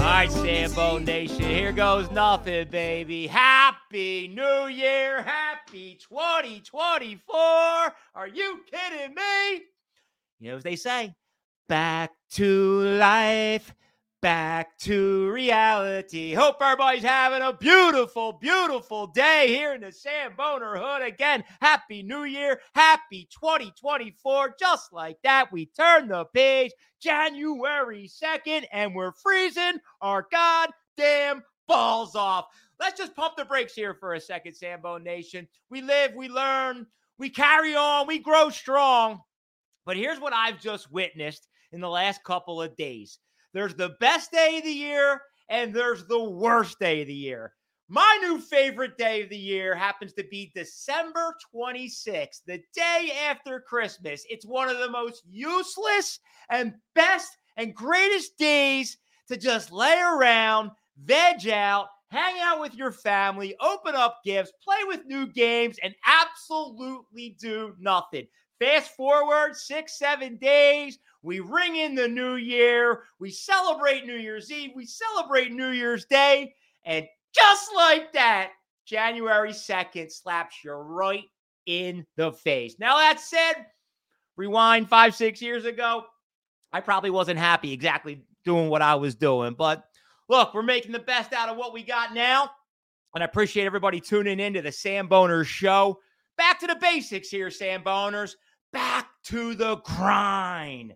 All right, Sambo. Nation, here goes nothing, baby. Happy New Year. Happy 2024. Are you kidding me? You know, as they say, back to life, back to reality. Hope everybody's having a beautiful, beautiful day here in the Samboner Hood. Again, Happy New Year. Happy 2024. Just like that, we turn the page January 2nd and we're freezing our goddamn balls off. Let's just pump the brakes here for a second, Sambo Nation. We live, we learn, we carry on, we grow strong. But here's what I've just witnessed in the last couple of days there's the best day of the year, and there's the worst day of the year. My new favorite day of the year happens to be December 26th, the day after Christmas. It's one of the most useless and best and greatest days to just lay around, veg out, hang out with your family, open up gifts, play with new games, and absolutely do nothing. Fast forward six, seven days, we ring in the new year, we celebrate New Year's Eve, we celebrate New Year's Day, and just like that, January 2nd slaps you right in the face. Now, that said, rewind five, six years ago, I probably wasn't happy exactly doing what I was doing. But look, we're making the best out of what we got now. And I appreciate everybody tuning in to the Samboners show. Back to the basics here, Samboners. Back to the grind.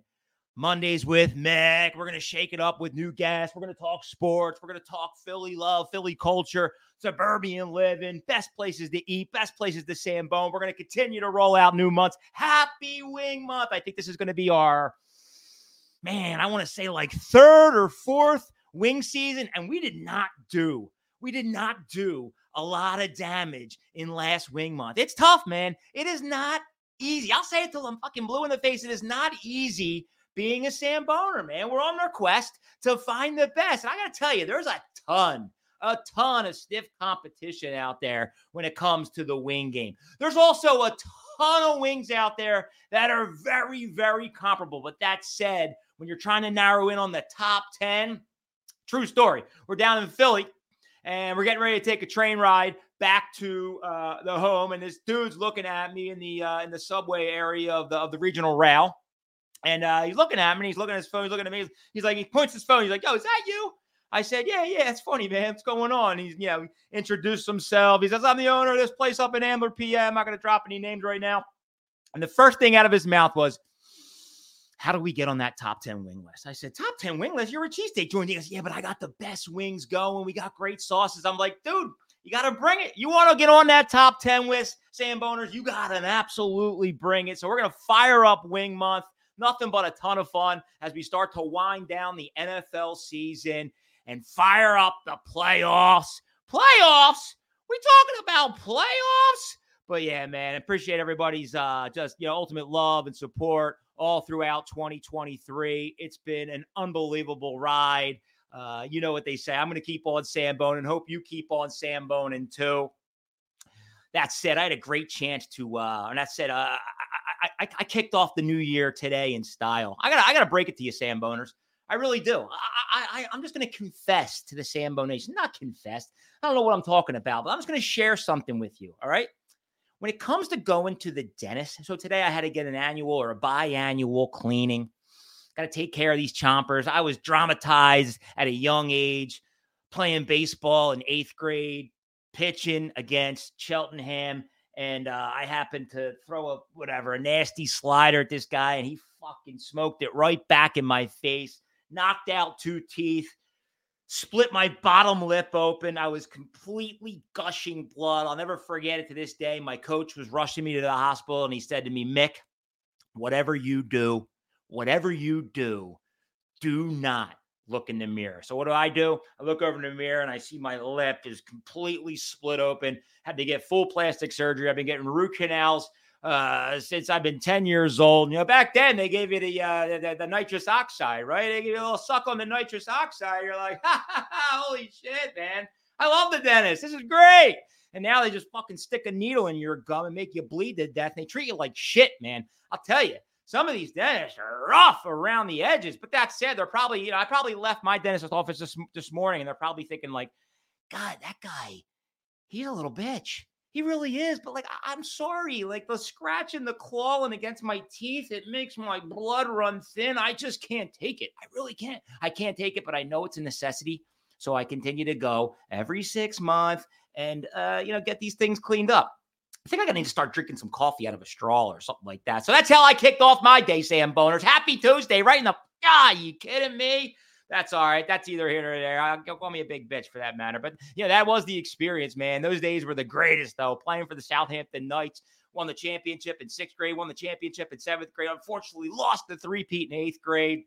Mondays with Mick. We're going to shake it up with new guests. We're going to talk sports. We're going to talk Philly love, Philly culture, suburban living, best places to eat, best places to Sambone. We're going to continue to roll out new months. Happy Wing Month. I think this is going to be our, man, I want to say like third or fourth wing season. And we did not do, we did not do a lot of damage in last wing month. It's tough, man. It is not easy. I'll say it till I'm fucking blue in the face. It is not easy being a Samboner, man. We're on our quest to find the best. And I got to tell you, there's a ton, a ton of stiff competition out there when it comes to the wing game. There's also a ton of wings out there that are very, very comparable. But that said, when you're trying to narrow in on the top 10, true story. We're down in Philly and we're getting ready to take a train ride back to uh, the home. And this dude's looking at me in the uh, in the subway area of the of the regional rail. And uh, he's looking at me he's looking at his phone. He's looking at me. He's like, he points his phone. He's like, yo, is that you? I said, yeah, yeah, it's funny, man. What's going on? He's, you know, introduced himself. He says, I'm the owner of this place up in Ambler, PA. I'm not going to drop any names right now. And the first thing out of his mouth was, how do we get on that top 10 wing list? I said, top 10 wing list? You're a cheesesteak joint. He goes, yeah, but I got the best wings going. We got great sauces. I'm like, dude, you got to bring it. You want to get on that top 10 list, Samboners? You got to absolutely bring it. So we're going to fire up wing month. Nothing but a ton of fun as we start to wind down the NFL season and fire up the playoffs. Playoffs? We talking about playoffs? But yeah, man, appreciate everybody's uh just you know ultimate love and support all throughout 2023. It's been an unbelievable ride. Uh, you know what they say. I'm going to keep on Sambone and hope you keep on Sambone too. That said, I had a great chance to, uh, and that said, uh, I, I kicked off the new year today in style. I gotta, I gotta break it to you, Samboners. I really do. I, I, I'm just gonna confess to the Sambo Nation. Not confess. I don't know what I'm talking about, but I'm just gonna share something with you. All right. When it comes to going to the dentist, so today I had to get an annual or a biannual cleaning. Got to take care of these chompers. I was dramatized at a young age, playing baseball in eighth grade, pitching against Cheltenham and uh, I happened to throw a whatever a nasty slider at this guy, and he fucking smoked it right back in my face, knocked out two teeth, split my bottom lip open. I was completely gushing blood. I'll never forget it to this day. My coach was rushing me to the hospital, and he said to me, "Mick, whatever you do, whatever you do, do not." Look in the mirror. So what do I do? I look over in the mirror and I see my lip is completely split open. Had to get full plastic surgery. I've been getting root canals uh, since I've been 10 years old. You know, back then they gave you the, uh, the, the nitrous oxide, right? They give you a little suck on the nitrous oxide. You're like, ha, ha, ha, holy shit, man. I love the dentist. This is great. And now they just fucking stick a needle in your gum and make you bleed to death. And they treat you like shit, man. I'll tell you, some of these dentists are rough around the edges. But that said, they're probably, you know, I probably left my dentist's office this, this morning and they're probably thinking, like, God, that guy, he's a little bitch. He really is. But like, I- am sorry. Like the scratch and the clawing against my teeth, it makes my blood run thin. I just can't take it. I really can't. I can't take it, but I know it's a necessity. So I continue to go every six months and uh, you know, get these things cleaned up. I think I gotta need to start drinking some coffee out of a straw or something like that. So that's how I kicked off my day, Samboners. Happy Tuesday, right in the ah, you kidding me? That's all right. That's either here or there. I'll call me a big bitch for that matter. But yeah, that was the experience, man. Those days were the greatest, though. Playing for the Southampton Knights, won the championship in sixth grade, won the championship in seventh grade. Unfortunately, lost the three-peat in eighth grade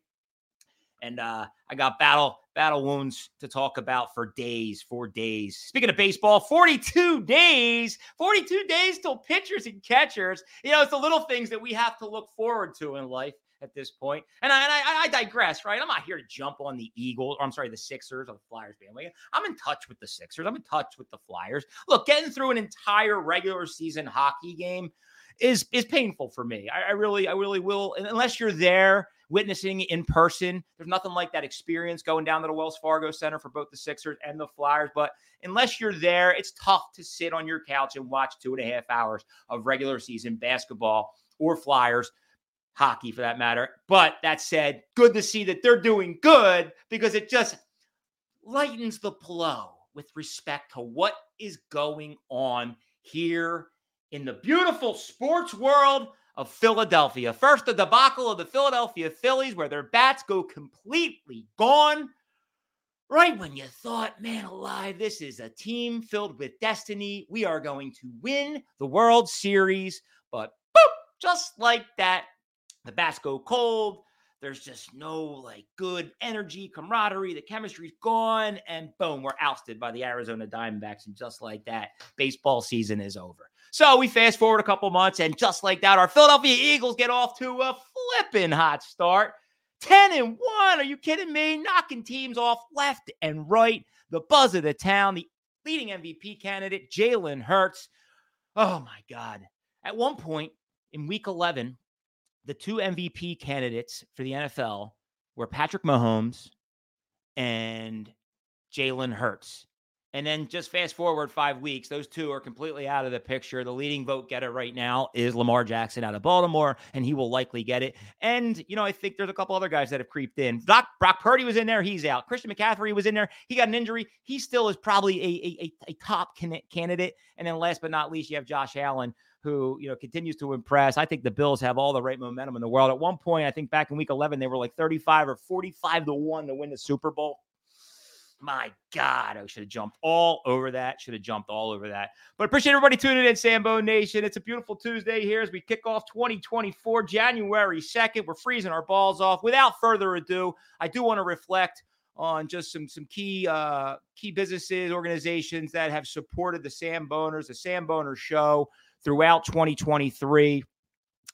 and uh, I got battle battle wounds to talk about for days, for days. Speaking of baseball, 42 days, 42 days till pitchers and catchers. You know, it's the little things that we have to look forward to in life at this point. And I, and I, I digress, right? I'm not here to jump on the Eagles, or I'm sorry, the Sixers or the Flyers bandwagon. I'm in touch with the Sixers. I'm in touch with the Flyers. Look, getting through an entire regular season hockey game is is painful for me. I, I really, I really will. Unless you're there witnessing in person. There's nothing like that experience going down to the Wells Fargo Center for both the Sixers and the Flyers. But unless you're there, it's tough to sit on your couch and watch two and a half hours of regular season basketball or Flyers hockey for that matter. But that said, good to see that they're doing good because it just lightens the blow with respect to what is going on here in the beautiful sports world of Philadelphia. First, the debacle of the Philadelphia Phillies, where their bats go completely gone. Right when you thought, man alive, this is a team filled with destiny. We are going to win the World Series. But boop, just like that, the bats go cold. There's just no like good energy, camaraderie. The chemistry's gone, and boom, we're ousted by the Arizona Diamondbacks. And just like that, baseball season is over. So we fast forward a couple months, and just like that, our Philadelphia Eagles get off to a flipping hot start. 10 and 1. Are you kidding me? Knocking teams off left and right. The buzz of the town, the leading MVP candidate, Jalen Hurts. Oh my God. At one point in week 11, the two MVP candidates for the NFL were Patrick Mahomes and Jalen Hurts. And then just fast forward five weeks, those two are completely out of the picture. The leading vote getter right now is Lamar Jackson out of Baltimore, and he will likely get it. And, you know, I think there's a couple other guys that have creeped in. Brock, Brock Purdy was in there. He's out. Christian McCaffrey was in there. He got an injury. He still is probably a, a, a top can- candidate. And then last but not least, you have Josh Allen, who, you know, continues to impress. I think the Bills have all the right momentum in the world. At one point, I think back in week 11, they were like 35 or 45 to 1 to win the Super Bowl. My God, I should have jumped all over that. Should have jumped all over that. But appreciate everybody tuning in, Sambo Nation. It's a beautiful Tuesday here as we kick off 2024, January 2nd. We're freezing our balls off. Without further ado, I do want to reflect on just some some key uh key businesses, organizations that have supported the Samboners, the Samboner Show throughout 2023.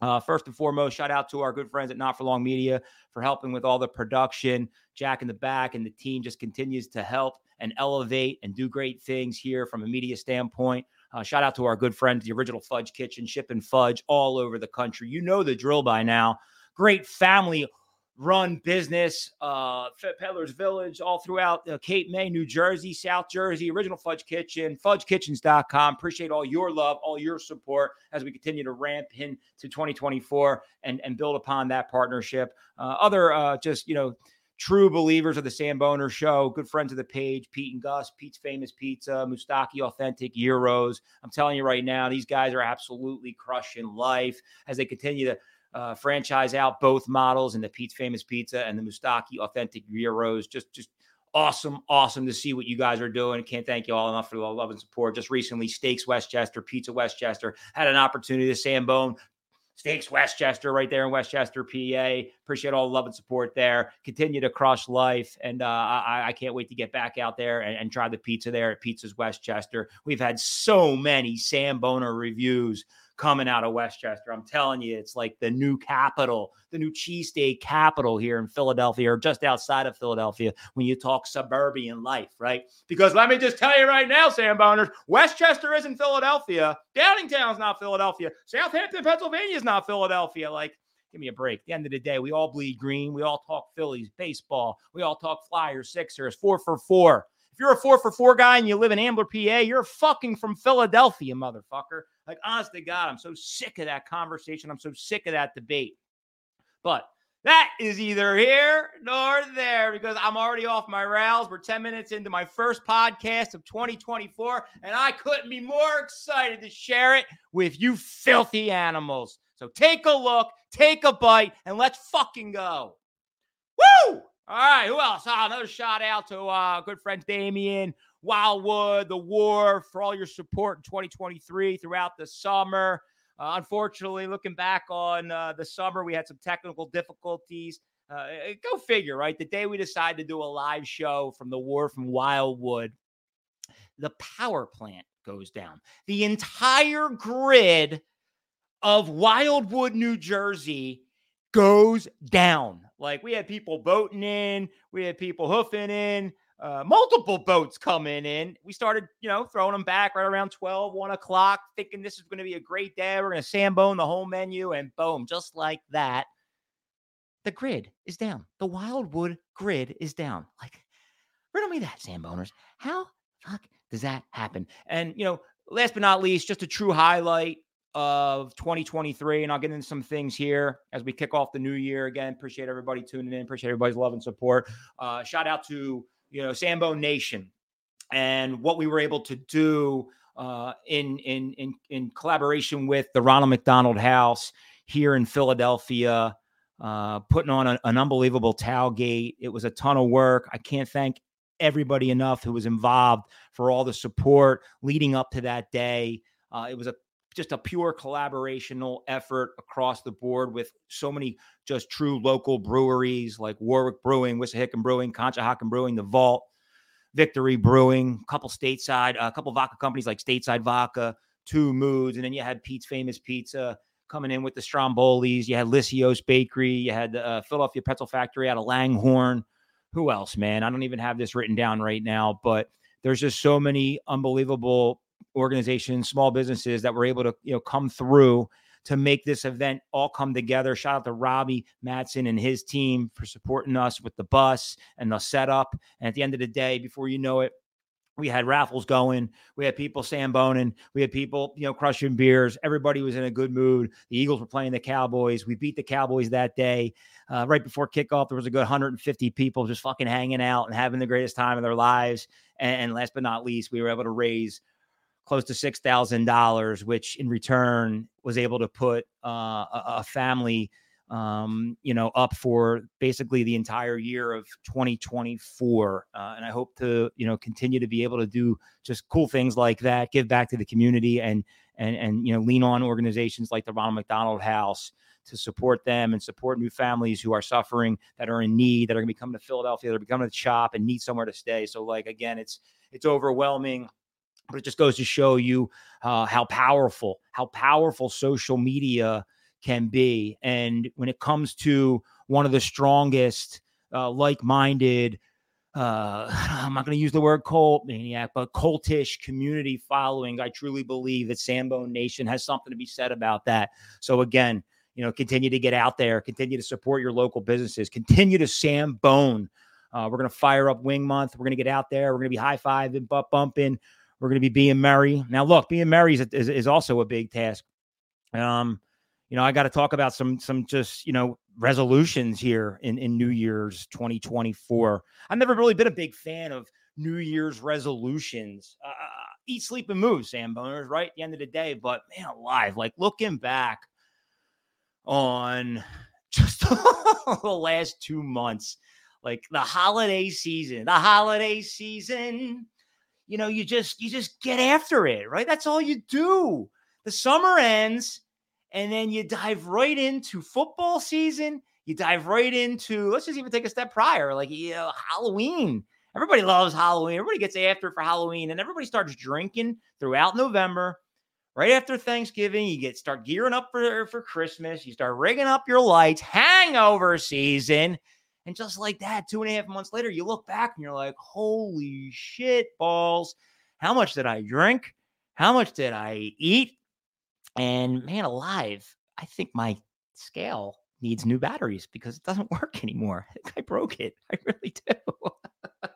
Uh, first and foremost, shout out to our good friends at Not for Long Media for helping with all the production. Jack in the back and the team just continues to help and elevate and do great things here from a media standpoint. Uh, shout out to our good friends, the original Fudge Kitchen, shipping fudge all over the country. You know the drill by now. Great family run business, uh, Peddler's Village, all throughout uh, Cape May, New Jersey, South Jersey, Original Fudge Kitchen, fudgekitchens.com. Appreciate all your love, all your support as we continue to ramp into 2024 and, and build upon that partnership. Uh, other uh, just, you know, true believers of the Samboner Show, good friends of the page, Pete and Gus, Pete's Famous Pizza, Moustaki Authentic Gyros. I'm telling you right now, these guys are absolutely crushing life as they continue to uh, franchise out both models and the Pete's Famous Pizza and the Moustaki Authentic Gyros. Just, just awesome, awesome to see what you guys are doing. Can't thank you all enough for the love and support. Just recently, Steaks West Chester, Pizza West Chester had an opportunity to Sambone. Steaks West Chester, right there in West Chester, PA. Appreciate all the love and support there. Continue to crush life, and uh, I, I, can't wait to get back out there and, and, try the pizza there at Pizzas West Chester. We've had so many Samboner reviews coming out of West Chester. I'm telling you, it's like the new capital, the new cheesesteak capital here in Philadelphia or just outside of Philadelphia when you talk suburban life, right? Because let me just tell you right now, Sam Boners, West Chester isn't Philadelphia. Downingtown's not Philadelphia. Southampton, Pennsylvania is not Philadelphia. Like, give me a break. At the end of the day, we all bleed green. We all talk Phillies, baseball. We all talk Flyers, Sixers, four for four. If you're a four for four guy and you live in Ambler, PA, you're fucking from Philadelphia, motherfucker. Like, honest to God, I'm so sick of that conversation. I'm so sick of that debate. But that is either here nor there because I'm already off my rails. We're 10 minutes into my first podcast of 2024, and I couldn't be more excited to share it with you filthy animals. So take a look, take a bite, and let's fucking go. Woo! All right, who else? Oh, another shout out to uh, good friend Damien, Wildwood, The War, for all your support in 2023 throughout the summer. Uh, unfortunately, looking back on uh, the summer, we had some technical difficulties. Uh, go figure, right? The day we decided to do a live show from The War from Wildwood, the power plant goes down. The entire grid of Wildwood, New Jersey goes down. Like we had people boating in, we had people hoofing in, uh, multiple boats coming in. We started, you know, throwing them back right around 12, 1 o'clock, thinking this is going to be a great day. We're going to Sambone the whole menu, and boom, just like that, the grid is down. The Wildwood grid is down. Like, riddle me that, Samboners. How fuck does that happen? And, you know, last but not least, just a true highlight of 2023. And I'll get into some things here as we kick off the new year. Again, appreciate everybody tuning in. Appreciate everybody's love and support. Uh, shout out to, you know, Sambo Nation and what we were able to do uh, in, in, in, in collaboration with the Ronald McDonald House here in Philadelphia, uh, putting on a, an unbelievable tailgate. It was a ton of work. I can't thank everybody enough who was involved for all the support leading up to that day. Uh, it was a just a pure collaborational effort across the board with so many just true local breweries like Warwick Brewing, Wissahickon Brewing, Conshohocken Brewing, The Vault, Victory Brewing, a couple stateside, a couple vodka companies like Stateside Vodka, Two Moods, and then you had Pete's Famous Pizza coming in with the Strombolis. You had Liscio's Bakery. You had the uh, Philadelphia Pretzel Factory out of Langhorne. Who else, man? I don't even have this written down right now, but there's just so many unbelievable organizations, small businesses that were able to, you know, come through to make this event all come together. Shout out to Robbie Matson and his team for supporting us with the bus and the setup. And at the end of the day, before you know it, we had raffles going. We had people samboning. We had people, you know, crushing beers. Everybody was in a good mood. The Eagles were playing the Cowboys. We beat the Cowboys that day. Uh, right before kickoff, there was a good 150 people just fucking hanging out and having the greatest time of their lives. And, and last but not least, we were able to raise close to six thousand dollars, which in return was able to put uh, a, a, family, um, you know, up for basically the entire year of 2024. Uh, and I hope to, you know, continue to be able to do just cool things like that, give back to the community, and and and you know, lean on organizations like the Ronald McDonald House to support them and support new families who are suffering, that are in need, that are going to be coming to Philadelphia, that are becoming to the shop and need somewhere to stay. So, like again, it's it's overwhelming but it just goes to show you uh, how powerful how powerful social media can be and when it comes to one of the strongest uh, like-minded uh, I'm not going to use the word cult maniac, but cultish community following. I truly believe that Sambone Nation has something to be said about that. So again, you know, continue to get out there, continue to support your local businesses, continue to Sambone. Uh, we're going to fire up Wing Month. We're going to get out there. We're going to be high fiving, butt bumping. We're going to be being merry. Now, look, being merry is, is, is also a big task. Um, you know, I got to talk about some some just you know resolutions here in in New Year's 2024. I've never really been a big fan of New Year's resolutions. Uh, eat, sleep, and move, Samboners. Right at the end of the day, but man, alive, like looking back on just the last two months, like the holiday season, the holiday season you know, you just you just get after it, right? That's all you do. The summer ends and then you dive right into football season. You dive right into let's just even take a step prior, like you know, Halloween. Everybody loves Halloween. Everybody gets after it for Halloween, and everybody starts drinking throughout November, right after Thanksgiving, you get start gearing up for, for Christmas, you start rigging up your lights, hangover season. And just like that, two and a half months later, you look back and you're like, holy shit, balls. How much did I drink? How much did I eat? And man, alive, I think my scale needs new batteries because it doesn't work anymore. I broke it. I really do.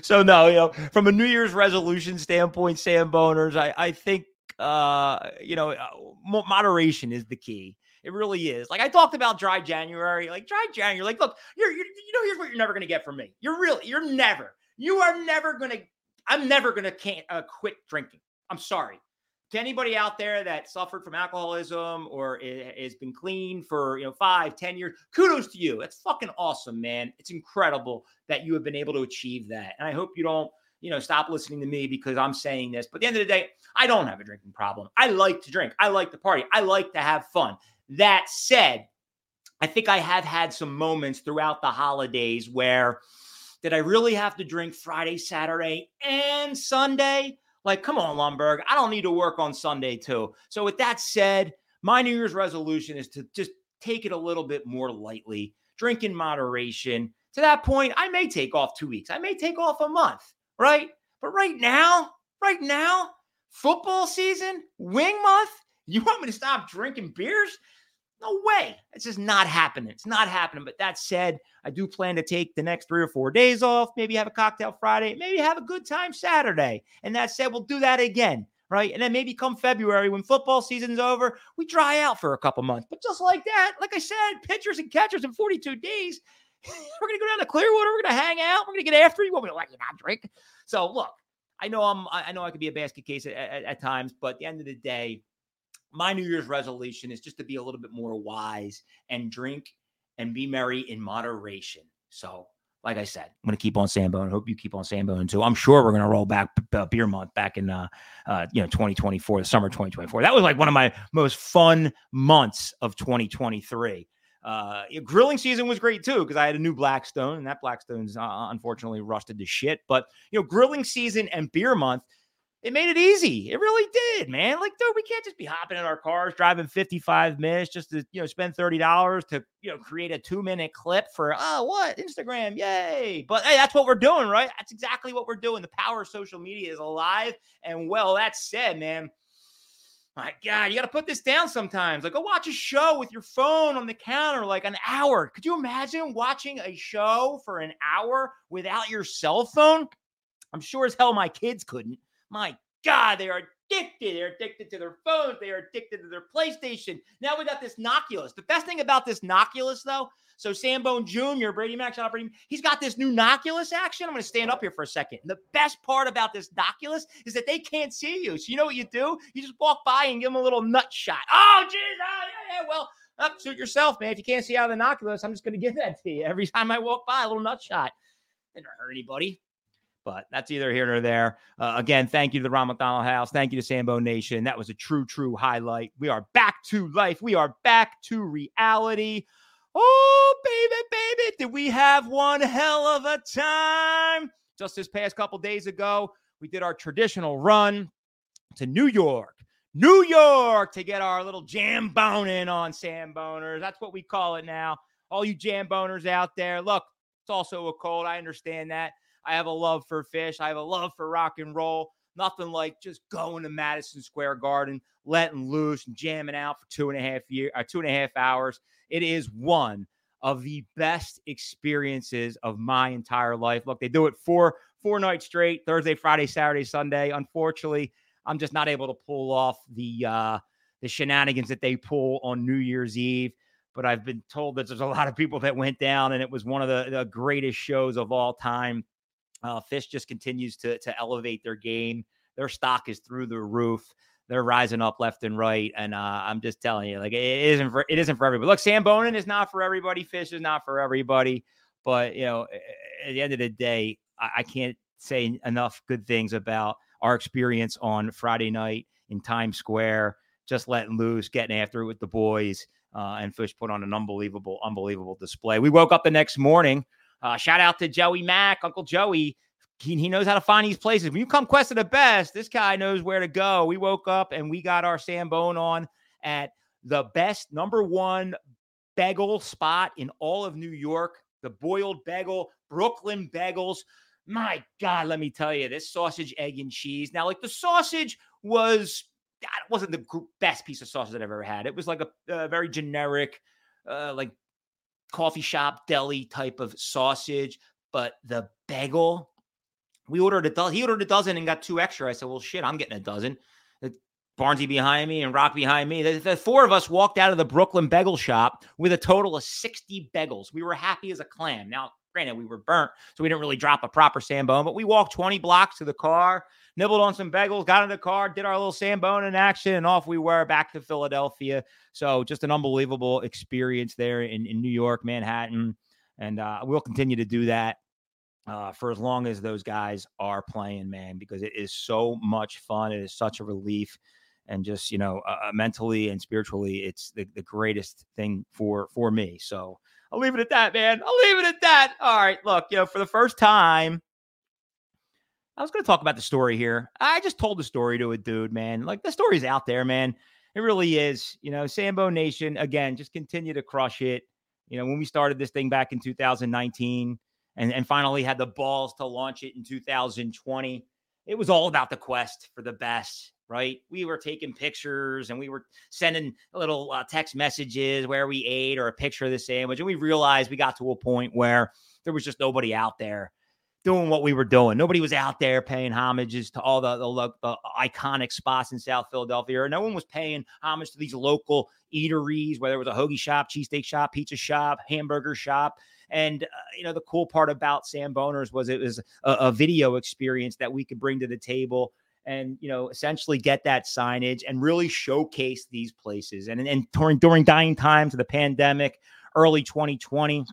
so no, you know, from a New Year's resolution standpoint, Samboners, I, I think uh, you know, uh, moderation is the key. It really is. Like I talked about dry January, like dry January. Like, look, you're, you're you know, here's what you're never gonna get from me. You're really, you're never, you are never gonna. I'm never gonna can't uh, quit drinking. I'm sorry to anybody out there that suffered from alcoholism or has been clean for you know five, ten years, kudos to you. That's fucking awesome, man. It's incredible that you have been able to achieve that. And I hope you don't, you know, stop listening to me because I'm saying this. But at the end of the day, I don't have a drinking problem. I like to drink. I like to party. I like to have fun. That said, I think I have had some moments throughout the holidays where did I really have to drink Friday, Saturday, and Sunday? Like, come on, Lumbergh. I don't need to work on Sunday too. So, with that said, my New Year's resolution is to just take it a little bit more lightly, drink in moderation. To that point, I may take off two weeks. I may take off a month, right? But right now, right now, football season, wing month, you want me to stop drinking beers? No way. It's just not happening. It's not happening. But that said, I do plan to take the next three or four days off, maybe have a cocktail Friday, maybe have a good time Saturday. And that said, we'll do that again. Right. And then maybe come February when football season's over, we dry out for a couple months. But just like that, like I said, pitchers and catchers in 42 days, we're going to go down to Clearwater. We're going to hang out. We're going to get after you. Want me to let you not drink? So look, I know I'm, I know I could be a basket case at, at, at times, but at the end of the day, my New Year's resolution is just to be a little bit more wise and drink and be merry in moderation. So, like I said, I'm going to keep on Sambone. Hope you keep on Sambone too. I'm sure we're going to roll back beer month back in, uh, uh, you know, 2024, the summer 2024. That was like one of my most fun months of 2023. Uh, grilling season was great too because I had a new Blackstone, and that Blackstone's uh, unfortunately rusted to shit. But you know, grilling season and beer month it made it easy. It really did, man. Like, dude, we can't just be hopping in our cars, driving 55 minutes just to, you know, spend $30 to, you know, create a two minute clip for, oh, what? Instagram. Yay. But hey, that's what we're doing, right? That's exactly what we're doing. The power of social media is alive and well. That said, man, my God, you got to put this down sometimes. Like, go watch a show with your phone on the counter, like an hour. Could you imagine watching a show for an hour without your cell phone? I'm sure as hell my kids couldn't. My God, they are addicted. They're addicted to their phones. They are addicted to their PlayStation. Now we got this Noculus. The best thing about this Noculus, though, so Sambone Jr., Brady Max, Brady, he's got this new Noculus action. I'm going to stand up here for a second. And the best part about this Noculus is that they can't see you. So you know what you do? You just walk by and give them a little nut shot. Oh, geez. Oh, yeah, yeah. Well, up, suit yourself, man. If you can't see out of the Noculus, I'm just going to give that to you every time I walk by, a little nut shot. Didn't hurt anybody but that's either here or there. Uh, again, thank you to the Ron McDonald House. Thank you to Sambo Nation. That was a true, true highlight. We are back to life. We are back to reality. Oh, baby, baby, did we have one hell of a time? Just this past couple days ago, we did our traditional run to New York. New York to get our little jam boning on Samboners. That's what we call it now. All you jam boners out there, look, it's also a cold. I understand that. I have a love for Phish. I have a love for rock and roll. Nothing like just going to Madison Square Garden, letting loose and jamming out for two and a half year, uh, two and a half hours. It is one of the best experiences of my entire life. Look, they do it four four nights straight: Thursday, Friday, Saturday, Sunday. Unfortunately, I'm just not able to pull off the uh, the shenanigans that they pull on New Year's Eve. But I've been told that there's a lot of people that went down, and it was one of the, the greatest shows of all time. Uh, Phish just continues to to elevate their game. Their stock is through the roof. They're rising up left and right, and uh, I'm just telling you, like it isn't for it isn't for everybody. Look, Sam Bonin is not for everybody. Phish is not for everybody. But you know, at the end of the day, I, I can't say enough good things about our experience on Friday night in Times Square, just letting loose, getting after it with the boys. Uh, and Phish put on an unbelievable, unbelievable display. We woke up the next morning uh, shout out to Joey Mack, Uncle Joey, he, he knows how to find these places. When you come quest of the best, this guy knows where to go. We woke up and we got our Sambone on at the best number one bagel spot in all of New York, the boiled bagel, Brooklyn bagels. My God, let me tell you, this sausage, egg, and cheese. Now, like the sausage was, that wasn't the best piece of sausage that I've ever had. It was like a, a very generic, uh, like coffee shop deli type of sausage. But the bagel, we ordered a dozen. He ordered a dozen and got two extra. I said, well, shit, I'm getting a dozen. Barnsey behind me and Rock behind me. The, the, four of us walked out of the Brooklyn bagel shop with a total of 60 bagels. We were happy as a clam. Now, granted, we were burnt, so we didn't really drop a proper Sambone, but we walked 20 blocks to the car, nibbled on some bagels, got in the car, did our little Sambone in action, and off we were back to Philadelphia. So just an unbelievable experience there in, in New York, Manhattan. And uh, we'll continue to do that uh, for as long as those guys are playing, man, because it is so much fun. It is such a relief and just you know uh, uh, mentally and spiritually it's the, the greatest thing for for me so i'll leave it at that man. I'll leave it at that. All right look you know for the first time i was going to talk about the story here. I just told the story to a dude man. Like the story's out there man. It really is you know sambo nation again just continue to crush it. You know when we started this thing back in 2019 and, and finally had the balls to launch it in 2020 it was all about the quest for the best right? We were taking pictures and we were sending little uh, text messages where we ate or a picture of the sandwich. And we realized we got to a point where there was just nobody out there doing what we were doing. Nobody was out there paying homages to all the, the, the iconic spots in South Philadelphia. Or no one was paying homage to these local eateries, whether it was a hoagie shop, cheesesteak shop, pizza shop, hamburger shop. And uh, you know, the cool part about Samboners was it was a, a video experience that we could bring to the table and you know essentially get that signage and really showcase these places. And and during during dying times of the pandemic early 2020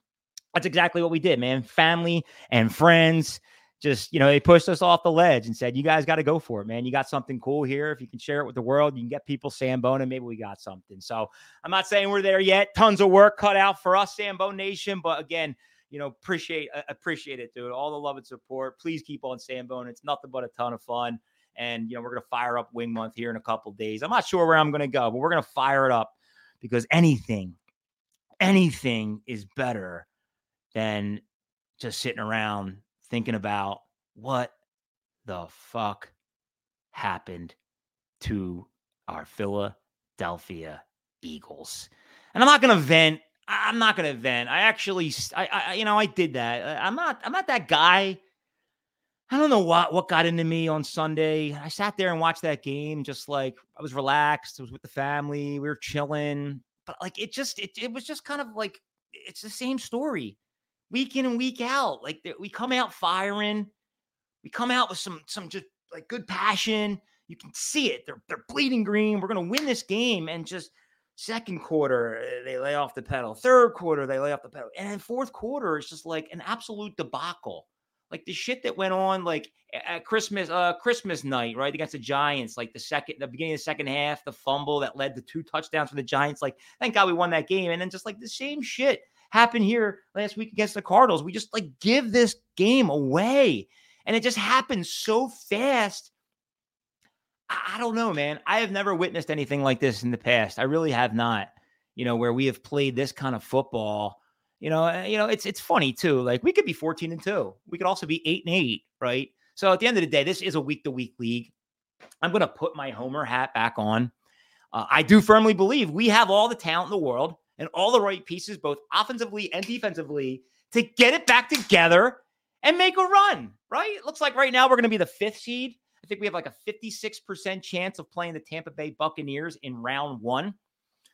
that's exactly what we did man. Family and friends just you know they pushed us off the ledge and said you guys got to go for it man. You got something cool here. If you can share it with the world you can get people sambone maybe we got something. So i'm not saying we're there yet. Tons of work cut out for us sambone nation but again you know appreciate appreciate it dude. All the love and support. Please keep on sambone it's nothing but a ton of fun and, you know, we're going to fire up Wing Month here in a couple days. I'm not sure where I'm going to go, but we're going to fire it up because anything, anything is better than just sitting around thinking about what the fuck happened to our Philadelphia Eagles. And I'm not going to vent. I'm not going to vent. I actually, I, I, you know, I did that. I'm not, I'm not that guy I don't know what what got into me on Sunday. I sat there and watched that game, just like I was relaxed. I was with the family. We were chilling, but like it just it, it was just kind of like it's the same story, week in and week out. Like we come out firing, we come out with some some just like good passion. You can see it. They're they're bleeding green. We're gonna win this game, and just second quarter eh, they lay off the pedal. Third quarter they lay off the pedal, and then fourth quarter it's just like an absolute debacle like the shit that went on like at Christmas uh Christmas night, right? Against the Giants, like the second the beginning of the second half, the fumble that led to two touchdowns for the Giants. Like, thank God we won that game. And then just like the same shit happened here last week against the Cardinals. We just like give this game away. And it just happened so fast. I, I don't know, man. I have never witnessed anything like this in the past. I really have not. You know, where we have played this kind of football you know, eh, you know, it's it's funny too. Like we could be 14 and 2. We could also be 8 and 8, right? So at the end of the day, this is a week to week league. I'm going to put my homer hat back on. Uh, I do firmly believe we have all the talent in the world and all the right pieces, both offensively and defensively, to get it back together and make a run, right? It looks like right now we're going to be the fifth seed. I think we have like a 56% chance of playing the Tampa Bay Buccaneers in round one.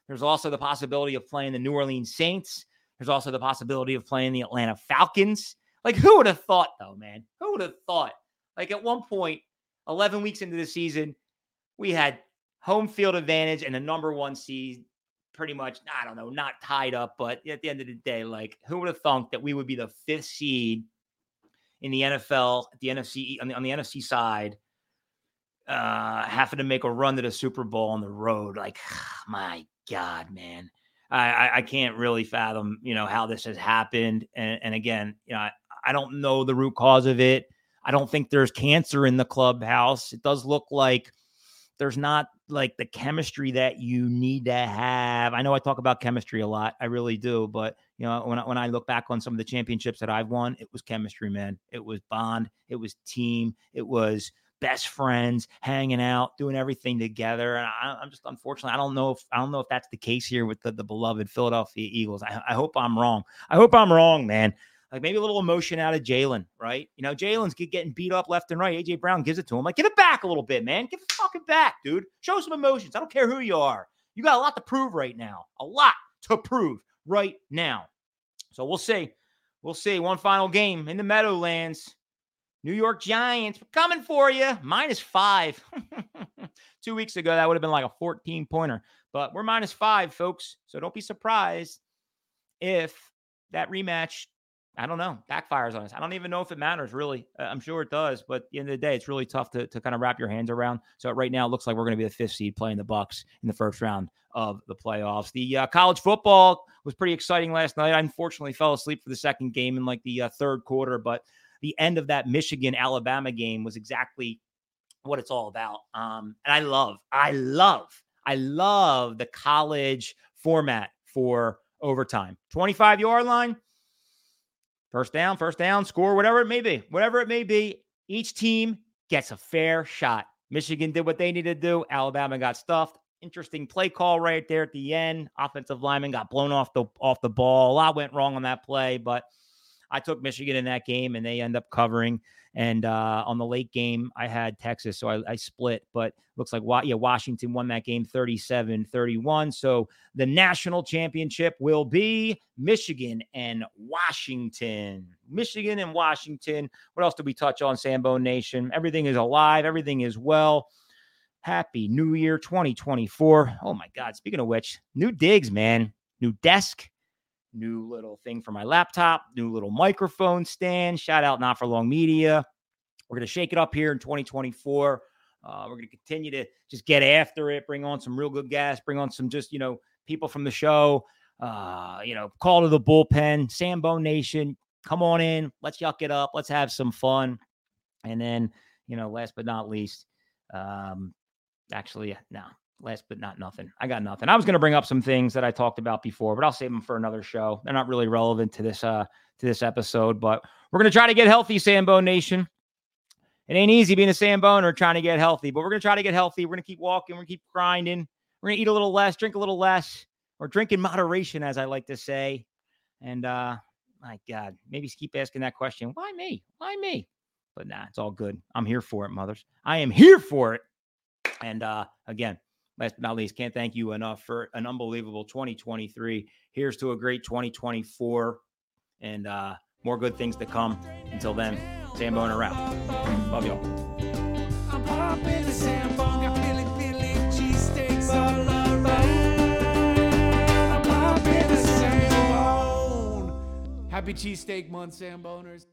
There's also the possibility of playing the New Orleans Saints. There's also the possibility of playing the Atlanta Falcons. Like, who would have thought, though, man? Who would have thought? Like, at one point, 11 weeks into the season, we had home field advantage and the number one seed pretty much, I don't know, not tied up, but at the end of the day, like, who would have thunk that we would be the fifth seed in the NFL, the NFC, on the, on the NFC side, uh, having to make a run to the Super Bowl on the road? Like, my God, man. I, I can't really fathom, you know, how this has happened. And, and again, you know, I, I don't know the root cause of it. I don't think there's cancer in the clubhouse. It does look like there's not like the chemistry that you need to have. I know I talk about chemistry a lot. I really do, but you know, when I, when I look back on some of the championships that I've won, it was chemistry, man. It was bond, it was team, it was best friends, hanging out, doing everything together. And I, am just unfortunately, I don't know if I don't know if that's the case here with the, the beloved Philadelphia Eagles. I, I hope I'm wrong. I hope I'm wrong, man. Like maybe a little emotion out of Jalen, right? You know, Jalen's getting beat up left and right. AJ Brown gives it to him. Like, give it back a little bit, man. Give it fucking back, dude. Show some emotions. I don't care who you are. You got a lot to prove right now. A lot to prove right now. So we'll see. We'll see. One final game in the Meadowlands. New York Giants coming for you. Minus five. Two weeks ago, that would have been like a 14 pointer, but we're minus five, folks. So don't be surprised if that rematch, I don't know, backfires on us. I don't even know if it matters, really. I'm sure it does, but at the end of the day, it's really tough to, to kind of wrap your hands around. So right now, it looks like we're going to be the fifth seed playing the Bucks in the first round of the playoffs. The uh, college football was pretty exciting last night. I unfortunately fell asleep for the second game in like the uh, third quarter, but the end of that Michigan Alabama game was exactly what it's all about. Um, and I love, I love, I love the college format for overtime 25 yard line, first down, first down, score, whatever it may be, whatever it may be. Each team gets a fair shot. Michigan did what they needed to do. Alabama got stuffed. Interesting play call right there at the end. Offensive lineman got blown off the off the ball. A lot went wrong on that play, but I took Michigan in that game and they end up covering. And uh, on the late game, I had Texas. So I, I split, but looks like yeah, Washington won that game 37 31. So the national championship will be Michigan and Washington. Michigan and Washington. What else did we touch on, Sambo Nation? Everything is alive, everything is well. Happy New Year 2024. Oh my God. Speaking of which, new digs, man. New desk, new little thing for my laptop, new little microphone stand. Shout out Not for Long Media. We're going to shake it up here in 2024. Uh, we're going to continue to just get after it, bring on some real good gas, bring on some just, you know, people from the show, uh, you know, call to the bullpen, Sambo Nation. Come on in. Let's yuck it up. Let's have some fun. And then, you know, last but not least, um, actually, no, last but not nothing. I got nothing. I was going to bring up some things that I talked about before, but I'll save them for another show. They're not really relevant to this uh to this episode, but we're going to try to get healthy, Sambo Nation. It ain't easy being a Sambone trying to get healthy, but we're going to try to get healthy. We're going to keep walking. We're going to keep grinding. We're going to eat a little less, drink a little less, or drink in moderation, as I like to say. And uh, my God, maybe keep asking that question. Why me? Why me? But nah, it's all good. I'm here for it, mothers. I am here for it. And uh, again, last but not least, can't thank you enough for an unbelievable 2023. Here's to a great 2024 and uh, more good things to come. Until then, Sam Sambone around. Love y'all. Happy cheesesteak month, Samboners.